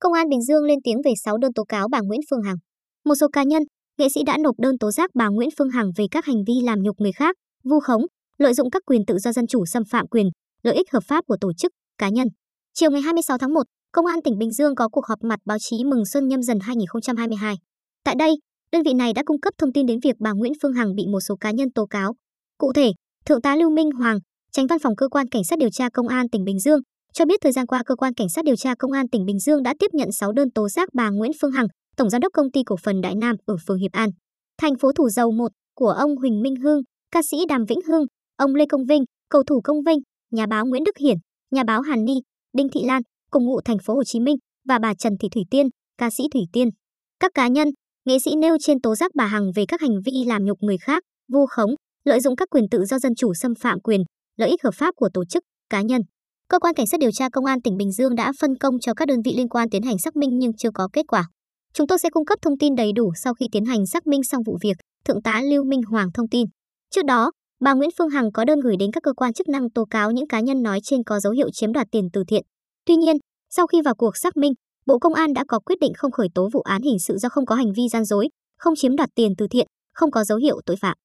Công an Bình Dương lên tiếng về 6 đơn tố cáo bà Nguyễn Phương Hằng. Một số cá nhân, nghệ sĩ đã nộp đơn tố giác bà Nguyễn Phương Hằng về các hành vi làm nhục người khác, vu khống, lợi dụng các quyền tự do dân chủ xâm phạm quyền, lợi ích hợp pháp của tổ chức, cá nhân. Chiều ngày 26 tháng 1, Công an tỉnh Bình Dương có cuộc họp mặt báo chí mừng xuân nhâm dần 2022. Tại đây, đơn vị này đã cung cấp thông tin đến việc bà Nguyễn Phương Hằng bị một số cá nhân tố cáo. Cụ thể, Thượng tá Lưu Minh Hoàng, tránh văn phòng cơ quan cảnh sát điều tra công an tỉnh Bình Dương, cho biết thời gian qua cơ quan cảnh sát điều tra công an tỉnh Bình Dương đã tiếp nhận 6 đơn tố giác bà Nguyễn Phương Hằng, tổng giám đốc công ty cổ phần Đại Nam ở phường Hiệp An, thành phố Thủ Dầu một của ông Huỳnh Minh Hưng, ca sĩ Đàm Vĩnh Hưng, ông Lê Công Vinh, cầu thủ Công Vinh, nhà báo Nguyễn Đức Hiển, nhà báo Hàn Ni, Đinh Thị Lan, cùng ngụ thành phố Hồ Chí Minh và bà Trần Thị Thủy Tiên, ca sĩ Thủy Tiên. Các cá nhân, nghệ sĩ nêu trên tố giác bà Hằng về các hành vi làm nhục người khác, vu khống, lợi dụng các quyền tự do dân chủ xâm phạm quyền, lợi ích hợp pháp của tổ chức, cá nhân. Cơ quan cảnh sát điều tra công an tỉnh Bình Dương đã phân công cho các đơn vị liên quan tiến hành xác minh nhưng chưa có kết quả. Chúng tôi sẽ cung cấp thông tin đầy đủ sau khi tiến hành xác minh xong vụ việc, Thượng tá Lưu Minh Hoàng thông tin. Trước đó, bà Nguyễn Phương Hằng có đơn gửi đến các cơ quan chức năng tố cáo những cá nhân nói trên có dấu hiệu chiếm đoạt tiền từ thiện. Tuy nhiên, sau khi vào cuộc xác minh, Bộ Công an đã có quyết định không khởi tố vụ án hình sự do không có hành vi gian dối, không chiếm đoạt tiền từ thiện, không có dấu hiệu tội phạm.